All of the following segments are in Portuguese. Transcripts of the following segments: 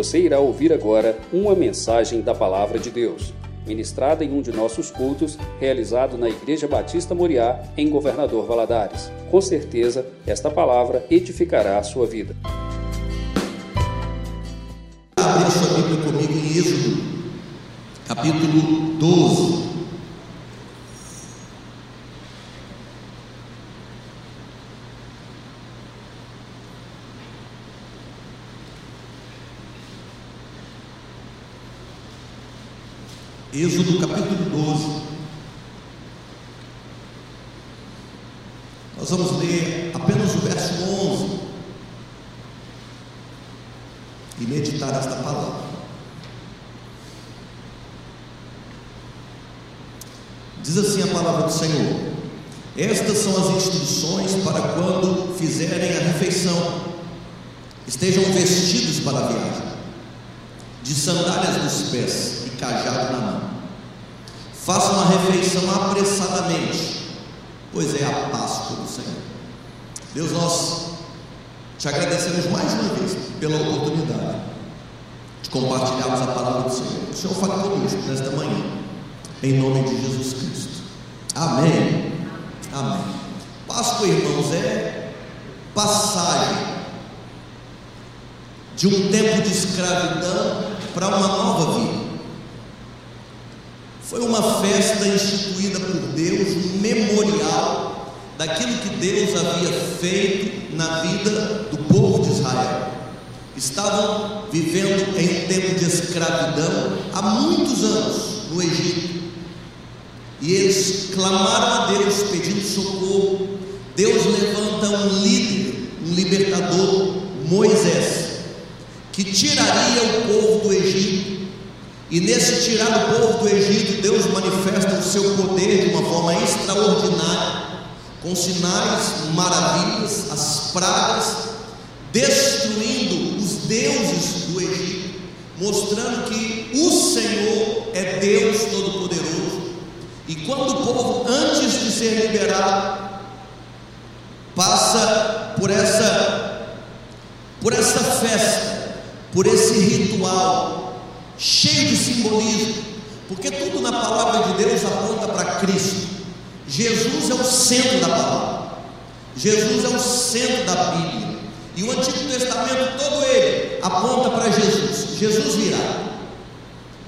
Você irá ouvir agora uma mensagem da Palavra de Deus, ministrada em um de nossos cultos, realizado na Igreja Batista Moriá, em Governador Valadares. Com certeza, esta palavra edificará a sua vida. Abra sua Bíblia comigo em Êxodo, capítulo 12. Êxodo capítulo 12. Nós vamos ler apenas o verso 11 e meditar esta palavra. Diz assim a palavra do Senhor: Estas são as instruções para quando fizerem a refeição, estejam vestidos para a viagem, de sandálias nos pés e cajado na mão. Façam a refeição apressadamente, pois é a Páscoa do Senhor. Deus, nós te agradecemos mais uma vez pela oportunidade de compartilharmos a palavra do Senhor. O Senhor fale conosco nesta manhã, em nome de Jesus Cristo. Amém. Amém. Páscoa, irmãos, é passagem de um tempo de escravidão para uma nova vida. Foi uma festa instituída por Deus, um memorial daquilo que Deus havia feito na vida do povo de Israel. Estavam vivendo em tempo de escravidão há muitos anos no Egito. E eles clamaram a Deus pedindo socorro. Deus levanta um líder, um libertador, Moisés, que tiraria o povo do Egito e nesse tirar o povo do Egito, Deus manifesta o seu poder de uma forma extraordinária, com sinais, maravilhas, as pragas, destruindo os deuses do Egito, mostrando que o Senhor é Deus Todo-Poderoso. E quando o povo, antes de ser liberado, passa por essa, por essa festa, por esse ritual, cheio de simbolismo, porque tudo na palavra de Deus aponta para Cristo. Jesus é o centro da palavra, Jesus é o centro da Bíblia, e o Antigo Testamento todo ele aponta para Jesus. Jesus virá,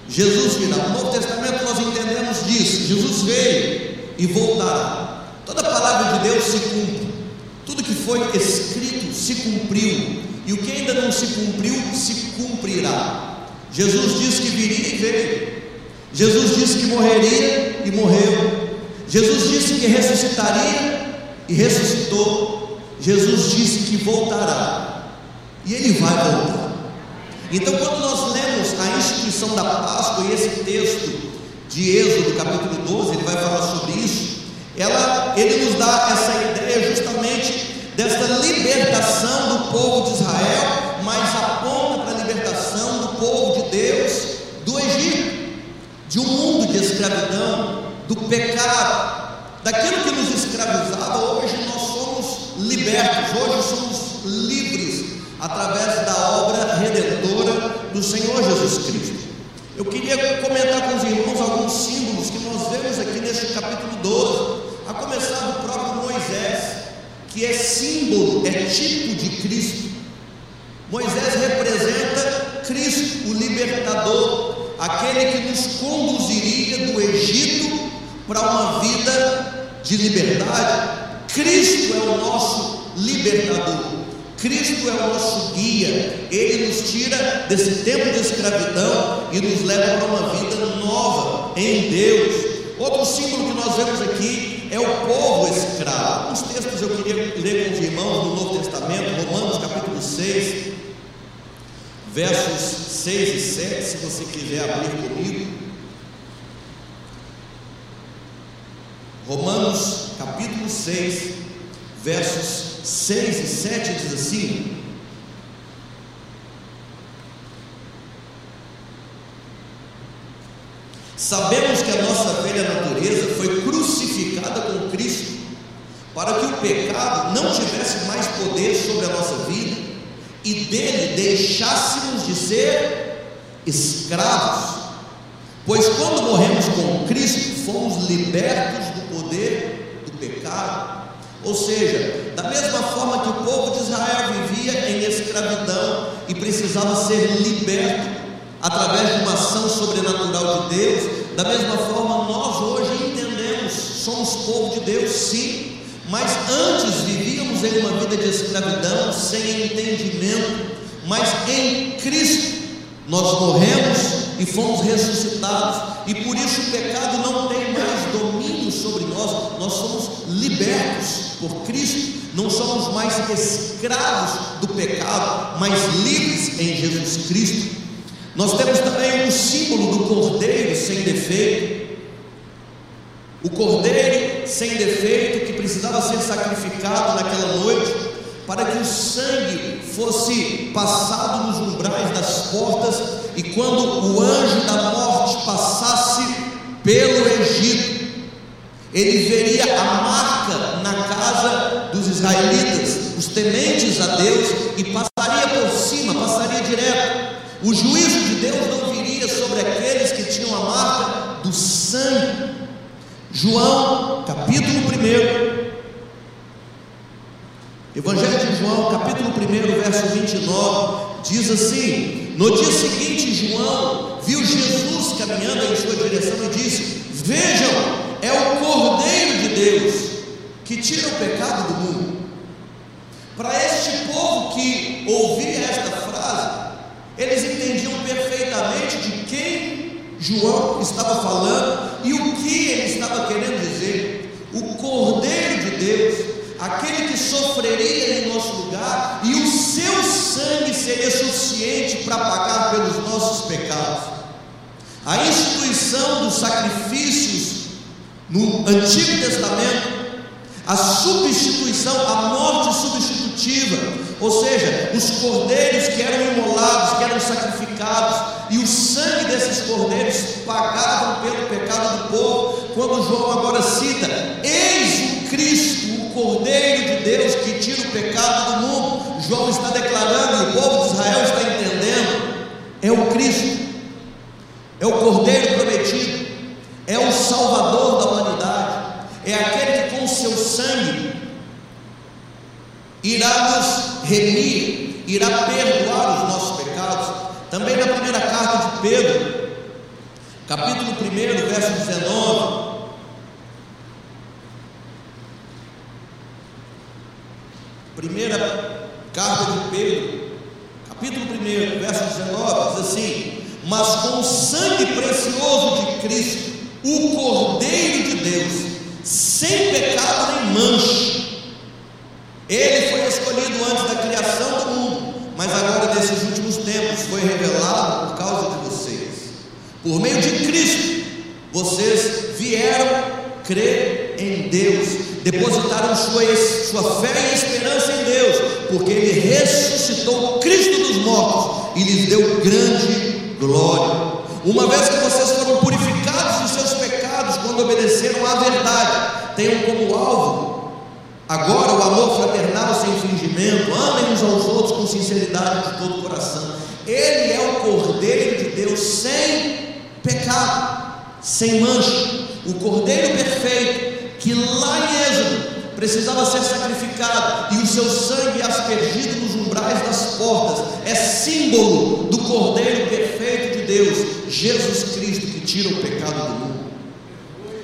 Jesus virá. No Novo Testamento nós entendemos disso. Jesus veio e voltará. Toda a palavra de Deus se cumpre, tudo que foi escrito se cumpriu, e o que ainda não se cumpriu se cumprirá. Jesus disse que viria e veio. Jesus disse que morreria e morreu. Jesus disse que ressuscitaria e ressuscitou. Jesus disse que voltará. E ele vai voltar. Então, quando nós lemos a instituição da Páscoa e esse texto de Êxodo, capítulo 12, ele vai falar sobre isso. Ela, ele nos dá essa ideia justamente desta libertação do povo de Israel, mas aponta para a libertação do povo de Deus do Egito, de um mundo de escravidão, do pecado, daquilo que nos escravizava. Hoje nós somos libertos, hoje somos livres através da obra redentora do Senhor Jesus Cristo. Eu queria comentar com os irmãos alguns símbolos que nós vemos aqui neste capítulo 12, a começar do próprio Moisés que é símbolo, é tipo de Cristo. Moisés representa Cristo, o libertador, aquele que nos conduziria do Egito para uma vida de liberdade. Cristo é o nosso libertador. Cristo é o nosso guia, ele nos tira desse tempo de escravidão e nos leva para uma vida nova em Deus. Outro símbolo que nós vemos aqui é o povo escravo. Alguns textos eu queria ler com os irmãos no Novo Testamento, Romanos capítulo 6, versos 6 e 7, se você quiser abrir comigo. Romanos capítulo 6, versos 6 e 7 diz assim: Sabemos que a nossa velha natureza foi crucificada com Cristo, para que o pecado não tivesse mais poder sobre a nossa vida, e dele deixássemos de ser escravos. Pois quando morremos com Cristo, fomos libertos do poder do pecado. Ou seja, da mesma forma que o povo de Israel vivia em escravidão e precisava ser liberto através de uma ação sobrenatural de Deus, da mesma forma nós hoje entendemos, somos povo de Deus, sim, mas antes vivíamos em uma vida de escravidão, sem entendimento, mas em Cristo nós morremos e fomos ressuscitados, e por isso o pecado não tem mais domínio sobre nós, nós somos libertos por Cristo, não somos mais escravos do pecado, mas livres em Jesus Cristo. Nós temos também um símbolo do cordeiro sem defeito, o cordeiro sem defeito que precisava ser sacrificado naquela noite, para que o sangue fosse passado nos umbrais das portas, e quando o anjo da morte passasse pelo Egito, ele veria a marca na casa dos israelitas, os tementes a Deus, e passaria por cima, passaria direto. O juízo de Deus não viria sobre aqueles que tinham a marca do sangue. João, capítulo 1. Evangelho de João, capítulo 1, verso 29, diz assim: No dia seguinte, João viu Jesus caminhando em sua direção e disse: Vejam, é o Cordeiro de Deus que tira o pecado do mundo. Para este povo que ouvia esta frase, eles entendiam perfeitamente de quem João estava falando e o que ele estava querendo dizer. O Cordeiro de Deus, aquele que sofreria em nosso lugar, e o seu sangue seria suficiente para pagar pelos nossos pecados. A instituição dos sacrifícios no Antigo Testamento, a substituição, a morte substitutiva, ou seja, os cordeiros que eram imolados, que eram sacrificados, e o sangue desses cordeiros pagavam pelo pecado do povo. Quando João agora cita: Eis o Cristo, o Cordeiro de Deus que tira o pecado do mundo. João está declarando, e o povo de Israel está entendendo: é o Cristo, é o Cordeiro prometido é o Salvador da humanidade, é aquele com seu sangue irá nos remir, irá perdoar os nossos pecados. Também na primeira carta de Pedro, capítulo 1, verso 19. Primeira carta de Pedro, capítulo 1, verso 19, diz assim: Mas com o sangue precioso de Cristo, o Cordeiro de Deus, sem pecado nem mancha. Ele foi escolhido antes da criação do mundo, mas agora nesses últimos tempos foi revelado por causa de vocês. Por meio de Cristo, vocês vieram crer em Deus, depositaram sua, sua fé e esperança em Deus, porque Ele ressuscitou Cristo dos mortos e lhes deu grande glória. Uma vez que vocês foram purificados dos seus quando obedeceram à verdade, tenham como alvo agora o amor fraternal sem fingimento, amem uns aos outros com sinceridade de todo o coração. Ele é o Cordeiro de Deus sem pecado, sem mancha, o Cordeiro perfeito que lá em Êxodo precisava ser sacrificado e o seu sangue aspergido nos umbrais das portas é símbolo do Cordeiro perfeito de Deus Jesus Cristo que tira o pecado do mundo.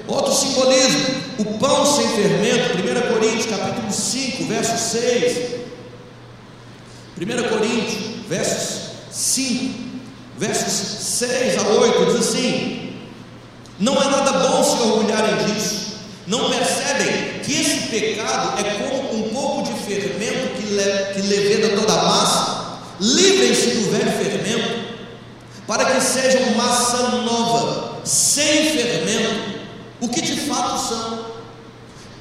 Outro simbolismo, o pão sem fermento, 1 Coríntios capítulo 5, verso 6. 1 Coríntios, versos 5, versos 6 a 8, diz assim: Não é nada bom se orgulharem disso. Não percebem que esse pecado é como um pouco de fermento que, le, que leveda toda a massa? Livrem-se do velho fermento para que sejam massa nova, sem fermento, o que de fato são.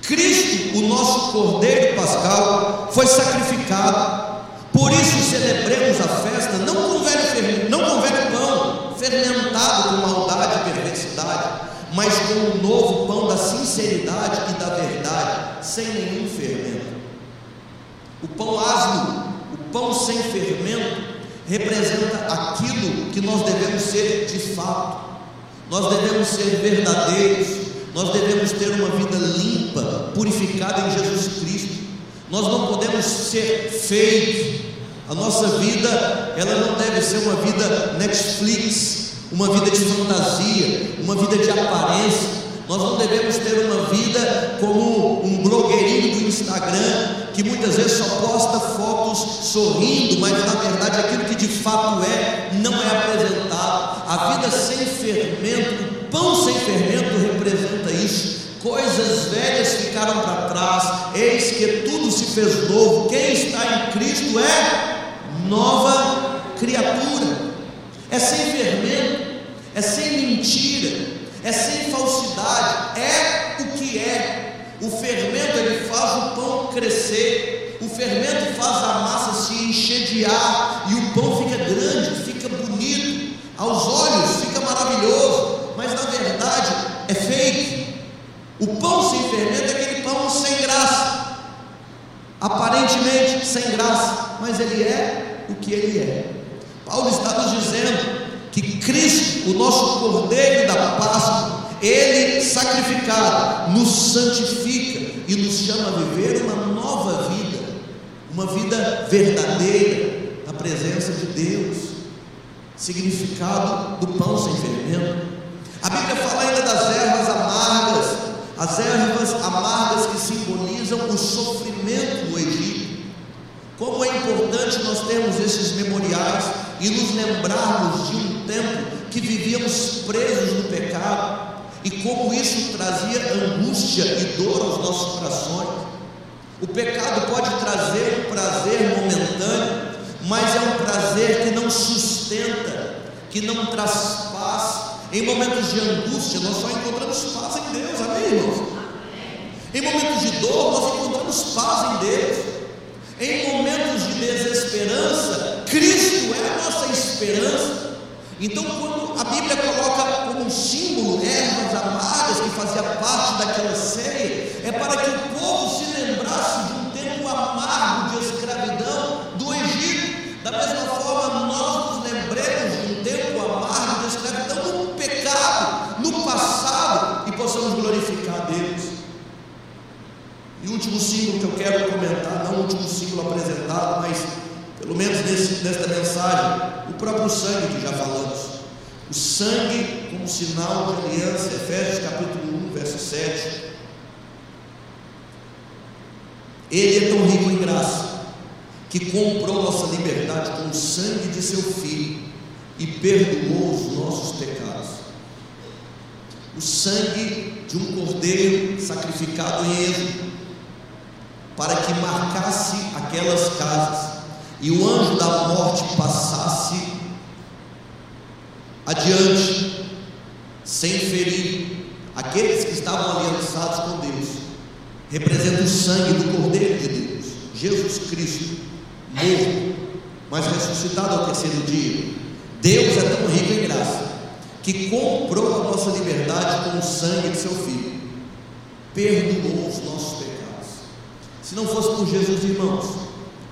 Cristo, nosso Cordeiro Pascal, foi sacrificado, por isso celebremos a festa não com velho, não com velho pão, fermentado com maldade e perversidade, mas com o novo pão da sinceridade e da verdade, sem nenhum fermento. O pão asno, o pão sem fermento, representa aquilo que nós devemos ser de fato. Nós devemos ser verdadeiros, nós devemos ter uma vida limpa, purificada em Jesus Cristo. Nós não podemos ser feios. A nossa vida, ela não deve ser uma vida Netflix, uma vida de fantasia, uma vida de aparência. Nós não devemos ter uma vida como um blogueirinho do Instagram, que muitas vezes só posta fotos sorrindo, mas na verdade aquilo que de fato é, não é apresentado. A vida sem fermento, o pão sem fermento. Coisas velhas ficaram para trás, eis que tudo se fez novo. Quem está em Cristo é nova criatura, é sem fermento, é sem mentira, é sem falsidade, é o que é. O fermento ele faz o pão crescer, o fermento faz a massa se encher de ar e o pão fica grande, fica bonito, aos olhos fica maravilhoso, mas na verdade. O pão sem fermento é aquele pão sem graça, aparentemente sem graça, mas ele é o que ele é. Paulo está nos dizendo que Cristo, o nosso Cordeiro da Páscoa, ele sacrificado, nos santifica e nos chama a viver uma nova vida, uma vida verdadeira na presença de Deus. Significado do pão sem fermento. A Bíblia fala ainda das ervas amargas, as ervas amargas que simbolizam o sofrimento no Egito. Como é importante nós termos esses memoriais e nos lembrarmos de um tempo que vivíamos presos no pecado e como isso trazia angústia e dor aos nossos corações. O pecado pode trazer um prazer momentâneo, mas é um prazer que não sustenta, que não traz paz. Em momentos de angústia, nós só encontramos paz em Deus, amém, irmãos? Em momentos de dor, nós encontramos paz em Deus. Em momentos de desesperança, Cristo é a nossa esperança. Então, quando a Bíblia coloca como símbolo ervas amargas que fazia parte daquela ceia, é para que o povo se lembrasse de um tempo amargo último símbolo que eu quero comentar, não o último símbolo apresentado, mas pelo menos nesse, nesta mensagem, o próprio sangue que já falamos. O sangue como sinal de aliança, Efésios capítulo 1, verso 7. Ele é tão rico em graça que comprou nossa liberdade com o sangue de seu filho e perdoou os nossos pecados. O sangue de um cordeiro sacrificado em Êxodo para que marcasse aquelas casas e o anjo da morte passasse adiante, sem ferir aqueles que estavam aliançados com Deus, representa o sangue do Cordeiro de Deus, Jesus Cristo, morto, mas ressuscitado ao terceiro dia. Deus é tão rico em graça que comprou a nossa liberdade com o sangue de seu Filho, perdoou os nossos pecados. Se não fosse por Jesus, irmãos,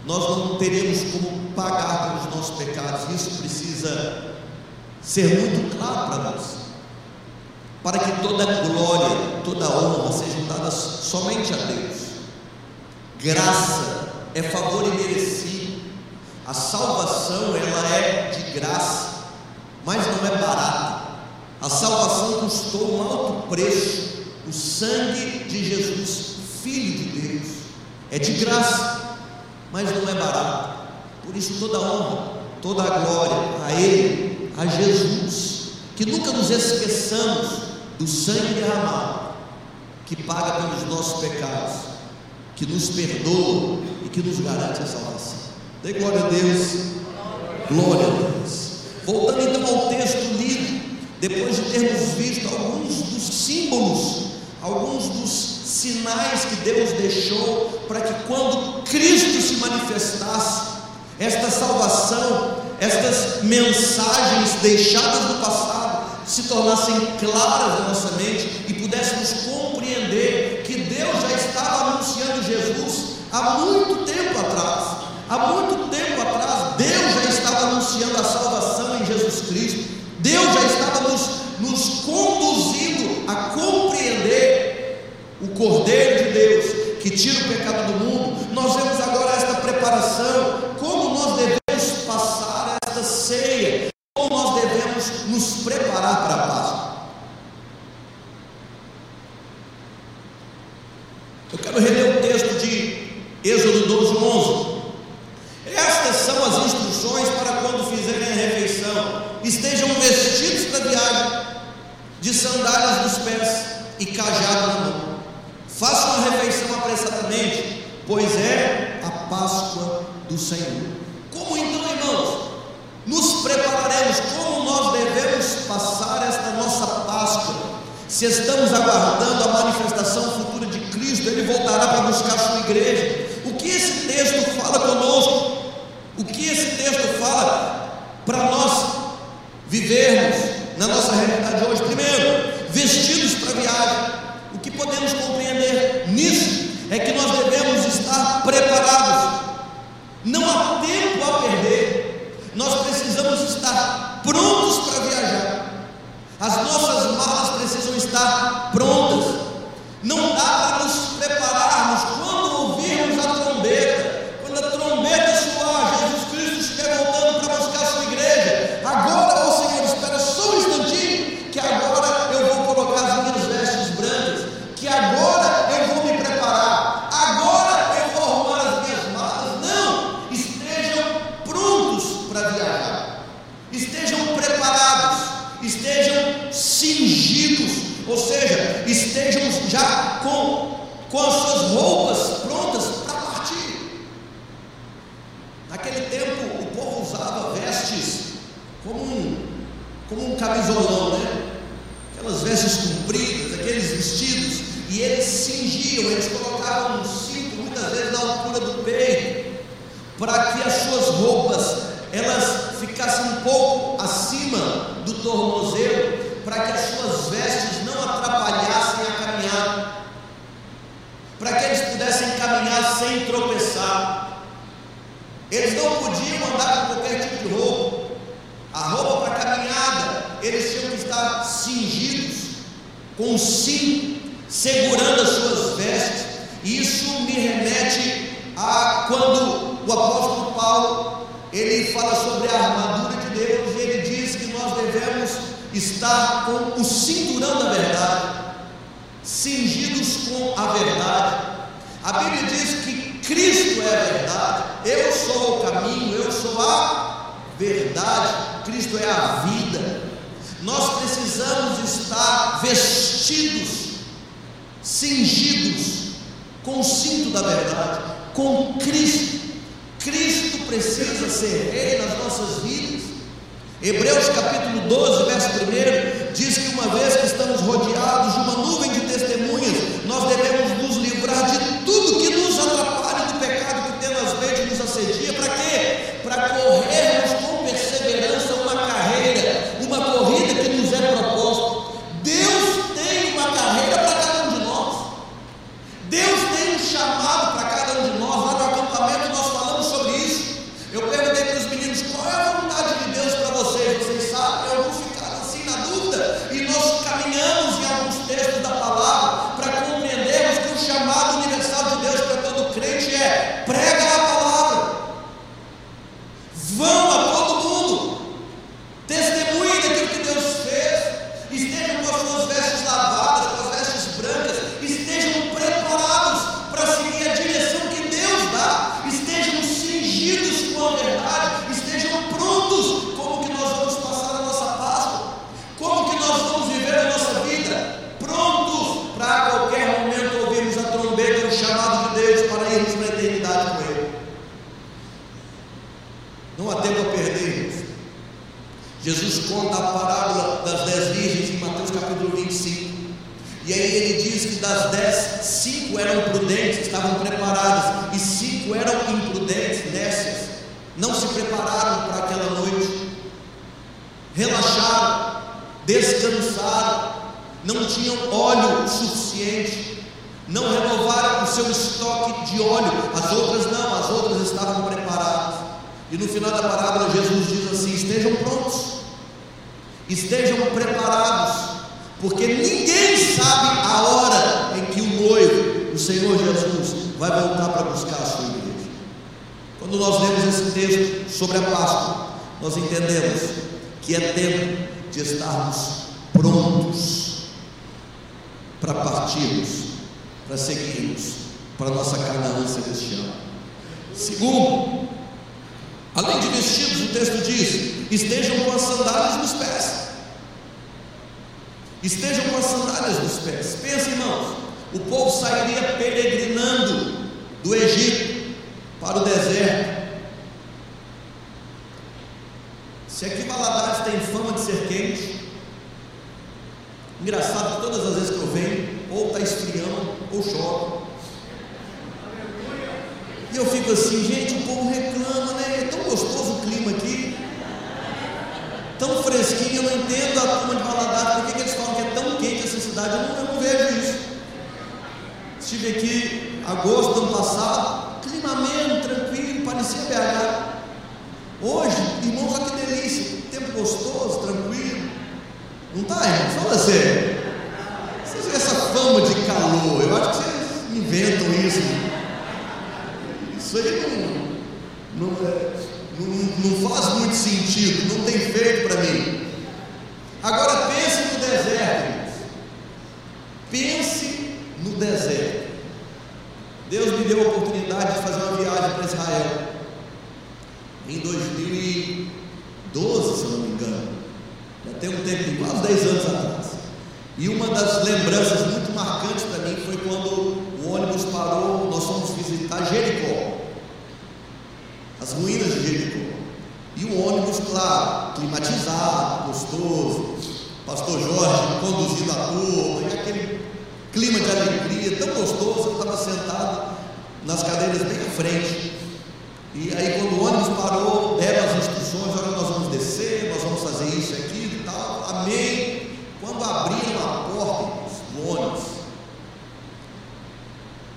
nós não teríamos como pagar pelos nossos pecados. Isso precisa ser muito claro para nós. Para que toda glória, toda honra sejam dadas somente a Deus. Graça é favor imerecido. A salvação ela é de graça, mas não é barata. A salvação custou um alto preço, o sangue de Jesus, Filho de Deus. É de graça, mas não é barato. Por isso, toda honra, toda a glória a Ele, a Jesus. Que nunca nos esqueçamos do sangue derramado, que paga pelos nossos pecados, que nos perdoa e que nos garante a salvação. Dê glória a Deus. Glória a Deus. Voltando então ao texto lido, depois de termos visto alguns dos símbolos, alguns dos sinais que Deus deixou para que quando Cristo se manifestasse, esta salvação, estas mensagens deixadas do passado se tornassem claras na nossa mente e pudéssemos compreender que Deus já estava anunciando Jesus há muito tempo atrás. Há muito tempo atrás, Deus já estava anunciando a salvação em Jesus Cristo. Deus já estava nos, nos conduzindo a compreender Cordeiro de Deus, que tira o pecado do mundo, nós vemos agora esta preparação. Como Tá estar cingidos com sim, segurando as suas vestes. Isso me remete a quando o apóstolo Paulo ele fala sobre a armadura de Deus e ele diz que nós devemos estar com o cinturão da verdade, cingidos com a verdade. A Bíblia diz que Cristo é a verdade, eu sou o caminho, eu sou a verdade, Cristo é a vida, nós precisamos estar vestidos, cingidos com o cinto da verdade, com Cristo. Cristo precisa ser rei nas nossas vidas. Hebreus capítulo 12, verso 1 diz que uma vez que estamos rodeados de uma nuvem de testemunhas, is wild. das dez, cinco eram prudentes, estavam preparadas, e cinco eram imprudentes, dessas, não se prepararam para aquela noite, relaxaram, descansaram, não tinham óleo suficiente, não renovaram o seu estoque de óleo, as outras não, as outras estavam preparadas. E no final da parábola, Jesus diz assim: estejam prontos, estejam preparados, porque ninguém sabe a hora em que o noivo, o Senhor Jesus, vai voltar para buscar a sua igreja. Quando nós lemos esse texto sobre a Páscoa, nós entendemos que é tempo de estarmos prontos para partirmos, para seguirmos para nossa Canaã celestial. Segundo, além de vestidos, o texto diz: estejam com as sandálias nos pés. Estejam com as sandálias nos pés. Pensa, irmãos, o povo sairia peregrinando do Egito para o deserto. Se aqui Valadares tem fama de ser quente, engraçado que todas as vezes que eu venho, ou está esfriando ou chove. E eu fico assim, gente, o povo reclama, né? É tão gostoso o clima aqui, tão fresquinho, eu não entendo a turma de Valadares, por que, eles falam que é tão quente essa cidade? Eu não, eu não vejo isso. Estive aqui agosto do ano passado, clima ameno, tranquilo, parecia BH. Hoje, irmãos, olha que delícia, tempo gostoso, tranquilo. Não está, irmão? Fala sério. Vocês essa fama de calor, eu acho que vocês inventam isso. Isso aí não, não, não, não faz muito sentido, não tem feito para mim. Agora pense no deserto. Pense no deserto. Deus me deu a oportunidade de fazer uma viagem para Israel em 2012, se eu não me engano. Já tem um tempo, quase 10 anos atrás. E uma das lembranças muito marcantes para mim foi quando o ônibus parou, nós fomos visitar Jericó, as ruínas de Jericó. E o ônibus, claro, climatizado, gostoso, Pastor Jorge conduzindo a turma, e aquele clima de alegria tão gostoso, eu estava sentado nas cadeiras bem à frente. E aí quando o ônibus parou, deram as instruções, olha, nós vamos descer, nós vamos fazer isso aqui e tal. Amém. Quando abriram a porta do ônibus,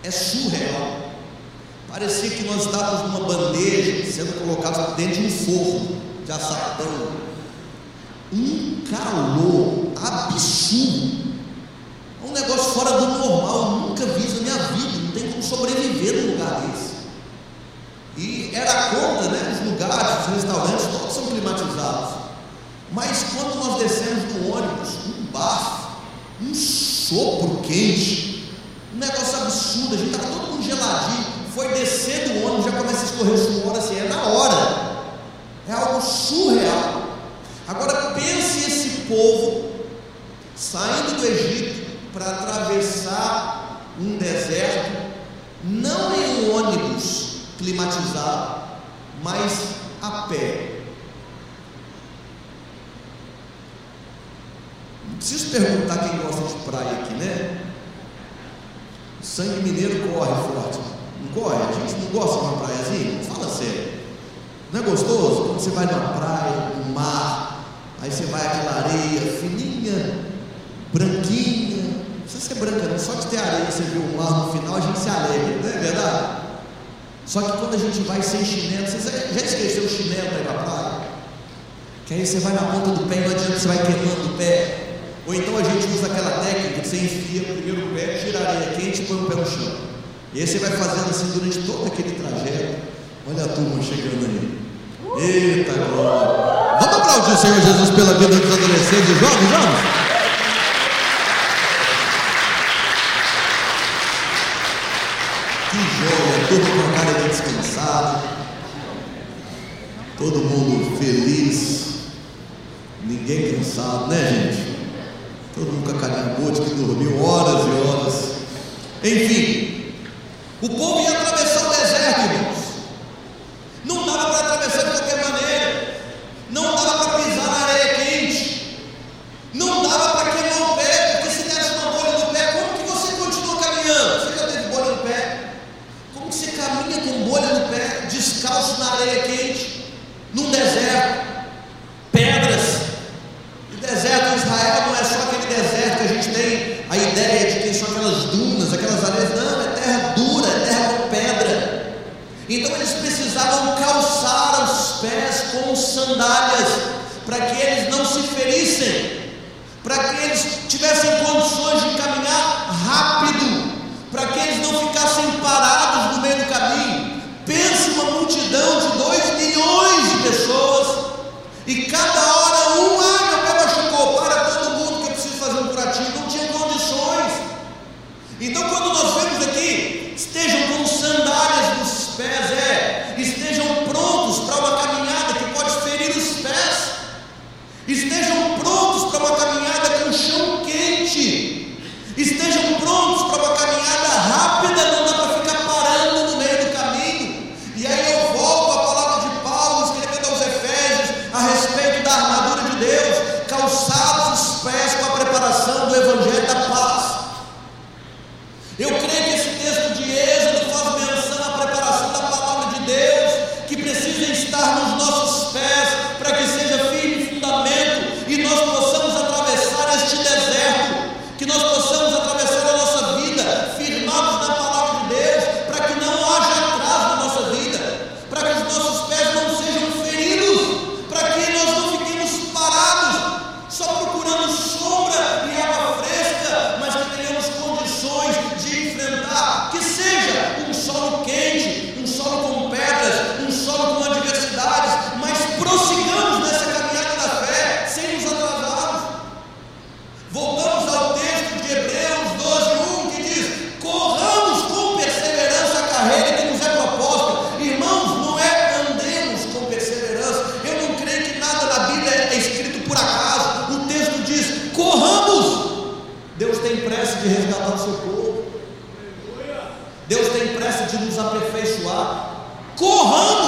é surreal. Parecia que nós estávamos numa bandeja sendo colocados dentro de um forno de açatão. Um calor absurdo. Um negócio fora do normal. Eu nunca vi isso na minha vida. Não tem como sobreviver num lugar desse. E era conta, né? Os lugares, os restaurantes, todos são climatizados. Mas quando nós descemos do ônibus, um bafo, um sopro quente, um negócio absurdo, a gente estava todo mundo geladinho, foi descer do ônibus, já começa a escorrer suor assim, é na hora. É algo surreal. Agora pense esse povo saindo do Egito para atravessar um deserto, não em um ônibus climatizado, mas a pé. Não preciso perguntar quem gosta de praia aqui, né? O sangue mineiro corre forte. Não corre? A gente não gosta de uma praiazinha? Fala sério. Não é gostoso? Quando você vai numa praia, no mar, aí você vai aquela areia fininha, branquinha. Não precisa ser branca, não. Só de ter areia, você vê o mar no final, a gente se alegra, não é verdade? Só que quando a gente vai sem chinelo, você já esqueceu o chinelo para ir praia? Que aí você vai na ponta do pé e não adianta, você vai queimando o pé. Ou então a gente usa aquela técnica que você enfia primeiro o pé, tira a areia quente e põe o pé no chão. E aí você vai fazendo assim durante todo aquele trajeto. Olha a turma chegando aí. Eita glória! Vamos aplaudir o Senhor Jesus pela vida dos adolescentes e jovens, vamos? Que joia! Turma com a cara de descansada. Todo mundo feliz. Ninguém cansado, né, gente? Todo mundo com a carinha boa de que dormiu horas e horas. Enfim, o povo ia atravessar calçados os pés com Corramos,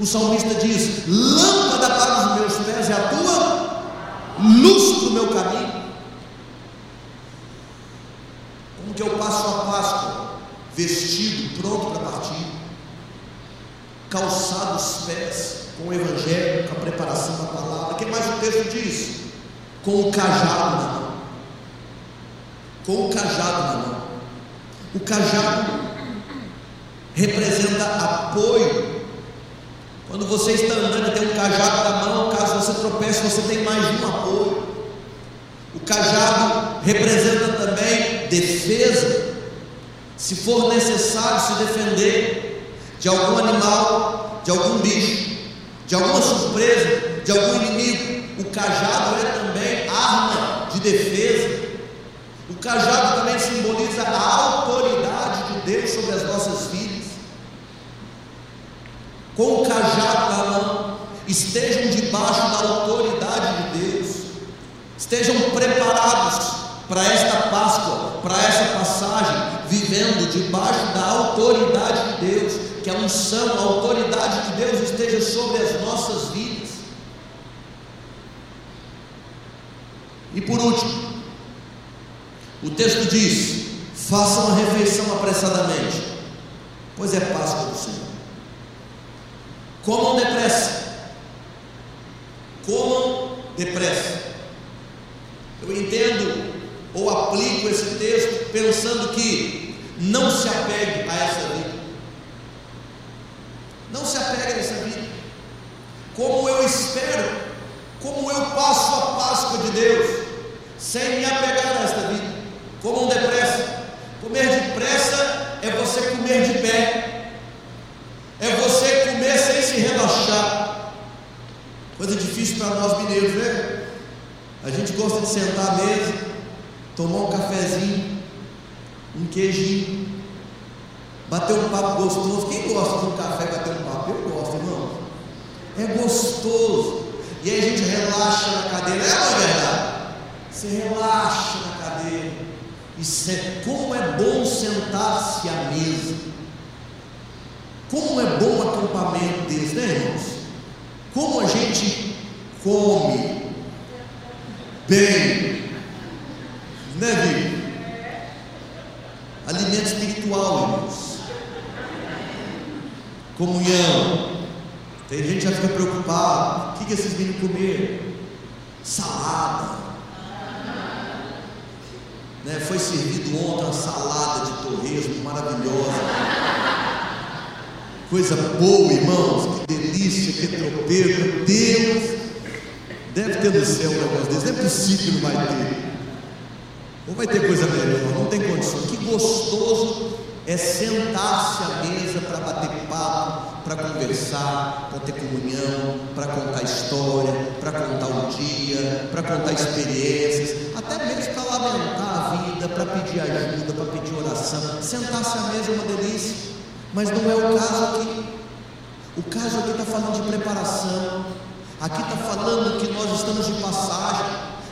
O salmista diz: Lâmpada para os meus pés é a tua luz para o meu caminho. Como que eu passo a Páscoa? Vestido, pronto para partir, calçado os pés com o Evangelho, com a preparação da palavra. O que mais o texto diz? Com o cajado na mão. Com o cajado na mão. O cajado representa. Quando você está andando e tem um cajado na mão, caso você tropece, você tem mais de um apoio. O cajado representa também defesa. Se for necessário se defender de algum animal, de algum bicho, de alguma surpresa, de algum inimigo, o cajado é também arma de defesa. O cajado também simboliza a autoridade de Deus sobre as nossas vidas. Com o cajado na mão, estejam debaixo da autoridade de Deus, estejam preparados para esta Páscoa, para essa passagem, vivendo debaixo da autoridade de Deus, que a unção, a autoridade de Deus esteja sobre as nossas vidas. E por último, o texto diz: façam a refeição apressadamente, pois é Páscoa do Senhor. Comam depressa, comam depressa. Eu entendo ou aplico esse texto pensando que não se apegue a essa vida. Não se apegue a essa vida. Como eu espero, como eu passo a Páscoa de Deus, sem me apegar a esta vida. Comam depressa. Comer depressa é você comer de pé. É você comer sem se relaxar. Coisa difícil para nós mineiros, né? A gente gosta de sentar à mesa, tomar um cafezinho, um queijinho, bater um papo gostoso. Quem gosta de um café e bater um papo? Eu gosto, irmão. É gostoso. E aí a gente relaxa na cadeira. É uma verdade. Você relaxa na cadeira. Isso é como é bom sentar-se à mesa. Como é bom um acampamento desse, né, irmãos? Como a gente come bem, né, Vitor? Alimento espiritual, irmãos. Comunhão. Tem gente que já fica preocupado. O que, que esses meninos comeram? Salada. Né? Foi servido ontem uma salada de torresmo maravilhosa. Coisa boa, irmãos. Que delícia, que tropeiro. Meu Deus. Deve ter no céu um negócio desse. Não é possível que não vai ter. Ou vai ter coisa melhor, não tem condição. Que gostoso é sentar-se à mesa para bater papo, para conversar, para ter comunhão, para contar história, para contar o dia, para contar experiências, até mesmo para lamentar a vida, para pedir ajuda, para pedir oração. Sentar-se à mesa é uma delícia, mas não é o caso aqui. O caso aqui está falando de preparação, aqui está falando que nós estamos de passagem.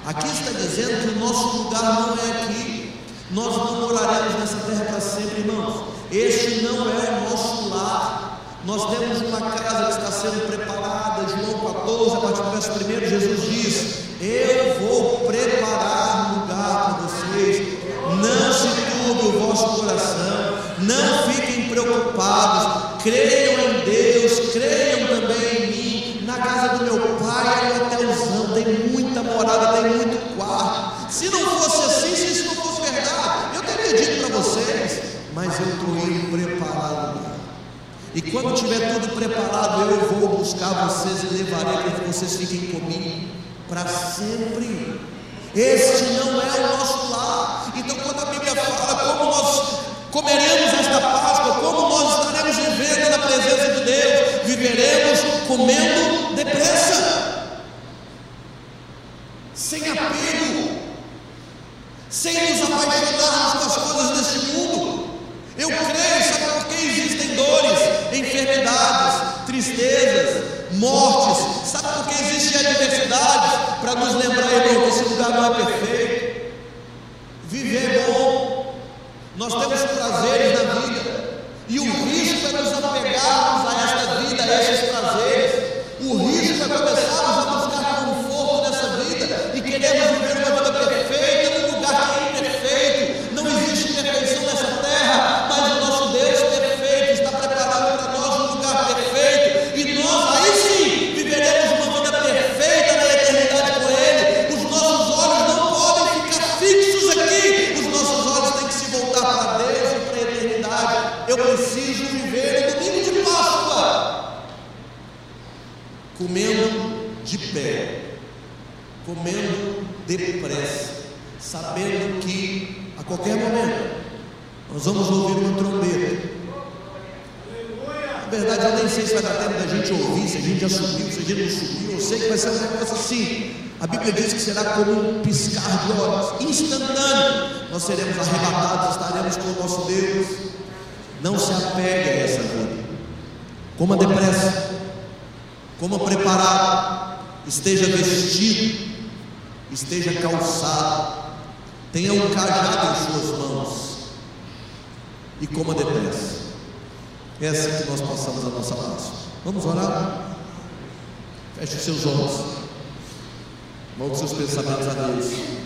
Aqui está dizendo que o nosso lugar não é aqui. Nós não moraremos nessa terra para sempre, irmãos. Este não é o nosso lar. Nós temos uma casa que está sendo preparada. João 14, a partir do verso 1, Jesus diz: Eu vou preparar um lugar para vocês. Não se turbe o vosso coração. Não fiquem preocupados. Creiam em Deus. Creiam também em mim. Na casa do meu pai é um hotelzão. Tem muita morada, tem muito quarto. Se não fosse assim, se isso não fosse verdade, eu teria dito para vocês. Mas eu estou indo preparar o lugar. E quando tiver tudo preparado, eu vou buscar vocês e levarei para que vocês fiquem comigo para sempre. Este não é o nosso lar. Então, quando a Bíblia fala como nós comeremos esta Páscoa, como nós estaremos vivendo na presença de Deus, viveremos comendo depressa, sem apego, sem nos apaixonarmos com as coisas deste mundo. Eu creio, sabe por que existem dores, enfermidades, tristezas, mortes? Sabe por que existem adversidades? Para nos lembrar, irmão, que esse lugar não é perfeito. Viver bom. Nós temos prazeres na vida. E o risco é nos apegarmos a esta vida, a estes prazeres. O risco é começarmos a buscar conforto nessa vida e queremos viver comendo depressa, sabendo que a qualquer momento nós vamos ouvir uma trombeta. Na verdade, eu nem sei se vai dar tempo da gente ouvir, se a gente já subiu, se a gente não subiu. Eu sei que vai ser um negócio assim. A Bíblia diz que será como um piscar de olhos, instantâneo. Nós seremos arrebatados, estaremos com o nosso Deus. Não se apegue a essa vida. Coma depressa coma preparado, esteja vestido, esteja calçado, tenha um cajado em suas mãos e coma depressa. Essa que nós passamos a nossa Páscoa. Vamos orar? Feche os seus olhos, volte seus pensamentos a Deus.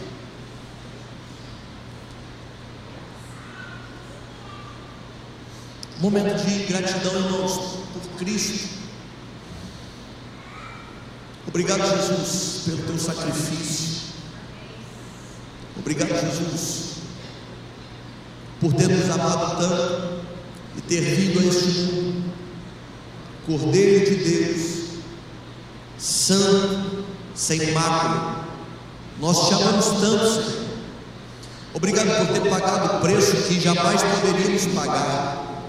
Momento de gratidão, irmãos, por Cristo. Obrigado, Jesus, pelo teu sacrifício. Obrigado, Jesus, por ter nos amado tanto e ter vindo a este mundo. Cordeiro de Deus, santo, sem mácula. Nós te amamos tanto, Senhor. Obrigado por ter pagado o preço que jamais poderíamos pagar.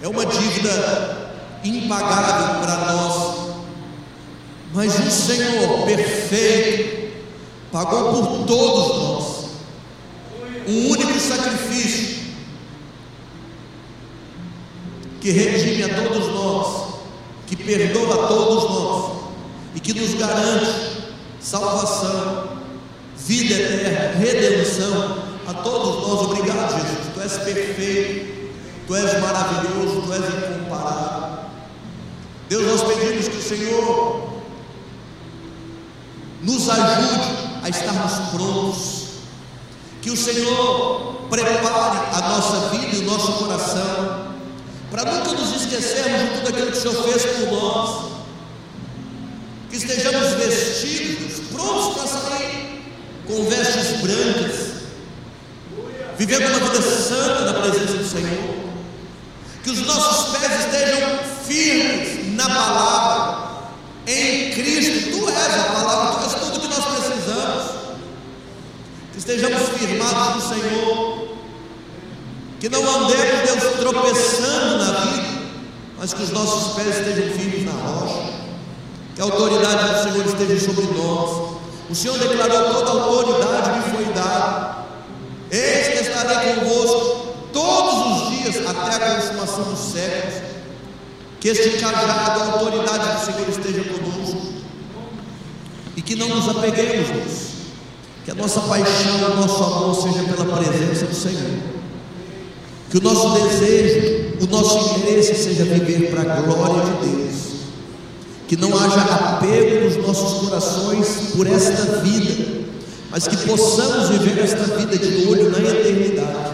É uma dívida impagável para nós. Mas o Senhor perfeito pagou por todos nós um único sacrifício que redime a todos nós, que perdoa a todos nós e que nos garante salvação, vida eterna, redenção a todos nós. Obrigado, Jesus. Tu és perfeito, tu és maravilhoso, tu és incomparável. Deus, nós pedimos que o Senhor nos ajude a estarmos prontos. Que o Senhor prepare a nossa vida e o nosso coração para nunca nos esquecermos de tudo aquilo que o Senhor fez por nós. Que estejamos vestidos, prontos para sair com vestes brancas, vivendo uma vida santa na presença do Senhor. Que os nossos pés estejam firmes na palavra, em Cristo. Tu és a palavra, tu és tudo que nós precisamos. Que estejamos firmados no Senhor. Que não andemos, Deus, tropeçando na vida, mas que os nossos pés estejam firmes na rocha. Que a autoridade do Senhor esteja sobre nós. O Senhor declarou: toda a autoridade me foi dada. Eis que estarei convosco todos os dias até a consumação dos séculos. Que este cajado, a autoridade do Senhor esteja conosco. E que não nos apeguemos nisso. Que a nossa paixão, o nosso amor seja pela presença do Senhor. Que o nosso desejo, o nosso interesse seja viver para a glória de Deus. Que não haja apego nos nossos corações por esta vida, mas que possamos viver esta vida de olho na eternidade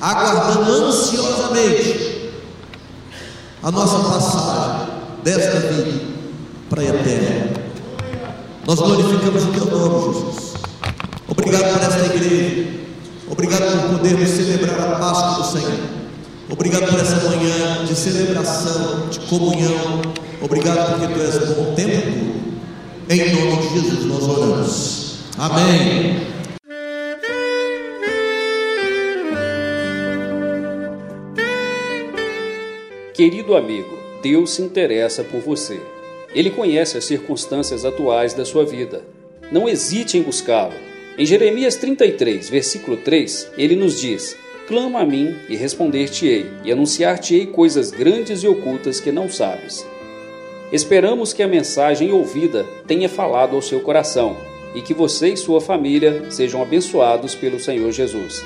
aguardando ansiosamente a nossa passagem desta vida para a eterna. Nós glorificamos o teu nome, Jesus. Obrigado por esta igreja. Obrigado por podermos celebrar a Páscoa do Senhor. Obrigado por essa manhã de celebração, de comunhão. Obrigado porque tu és bom o tempo todo. Em nome de Jesus nós oramos. Amém. Querido amigo, Deus se interessa por você. Ele conhece as circunstâncias atuais da sua vida. Não hesite em buscá-lo. Em Jeremias 33, versículo 3, ele nos diz: Clama a mim e responder-te-ei, e anunciar-te-ei coisas grandes e ocultas que não sabes. Esperamos que a mensagem ouvida tenha falado ao seu coração e que você e sua família sejam abençoados pelo Senhor Jesus.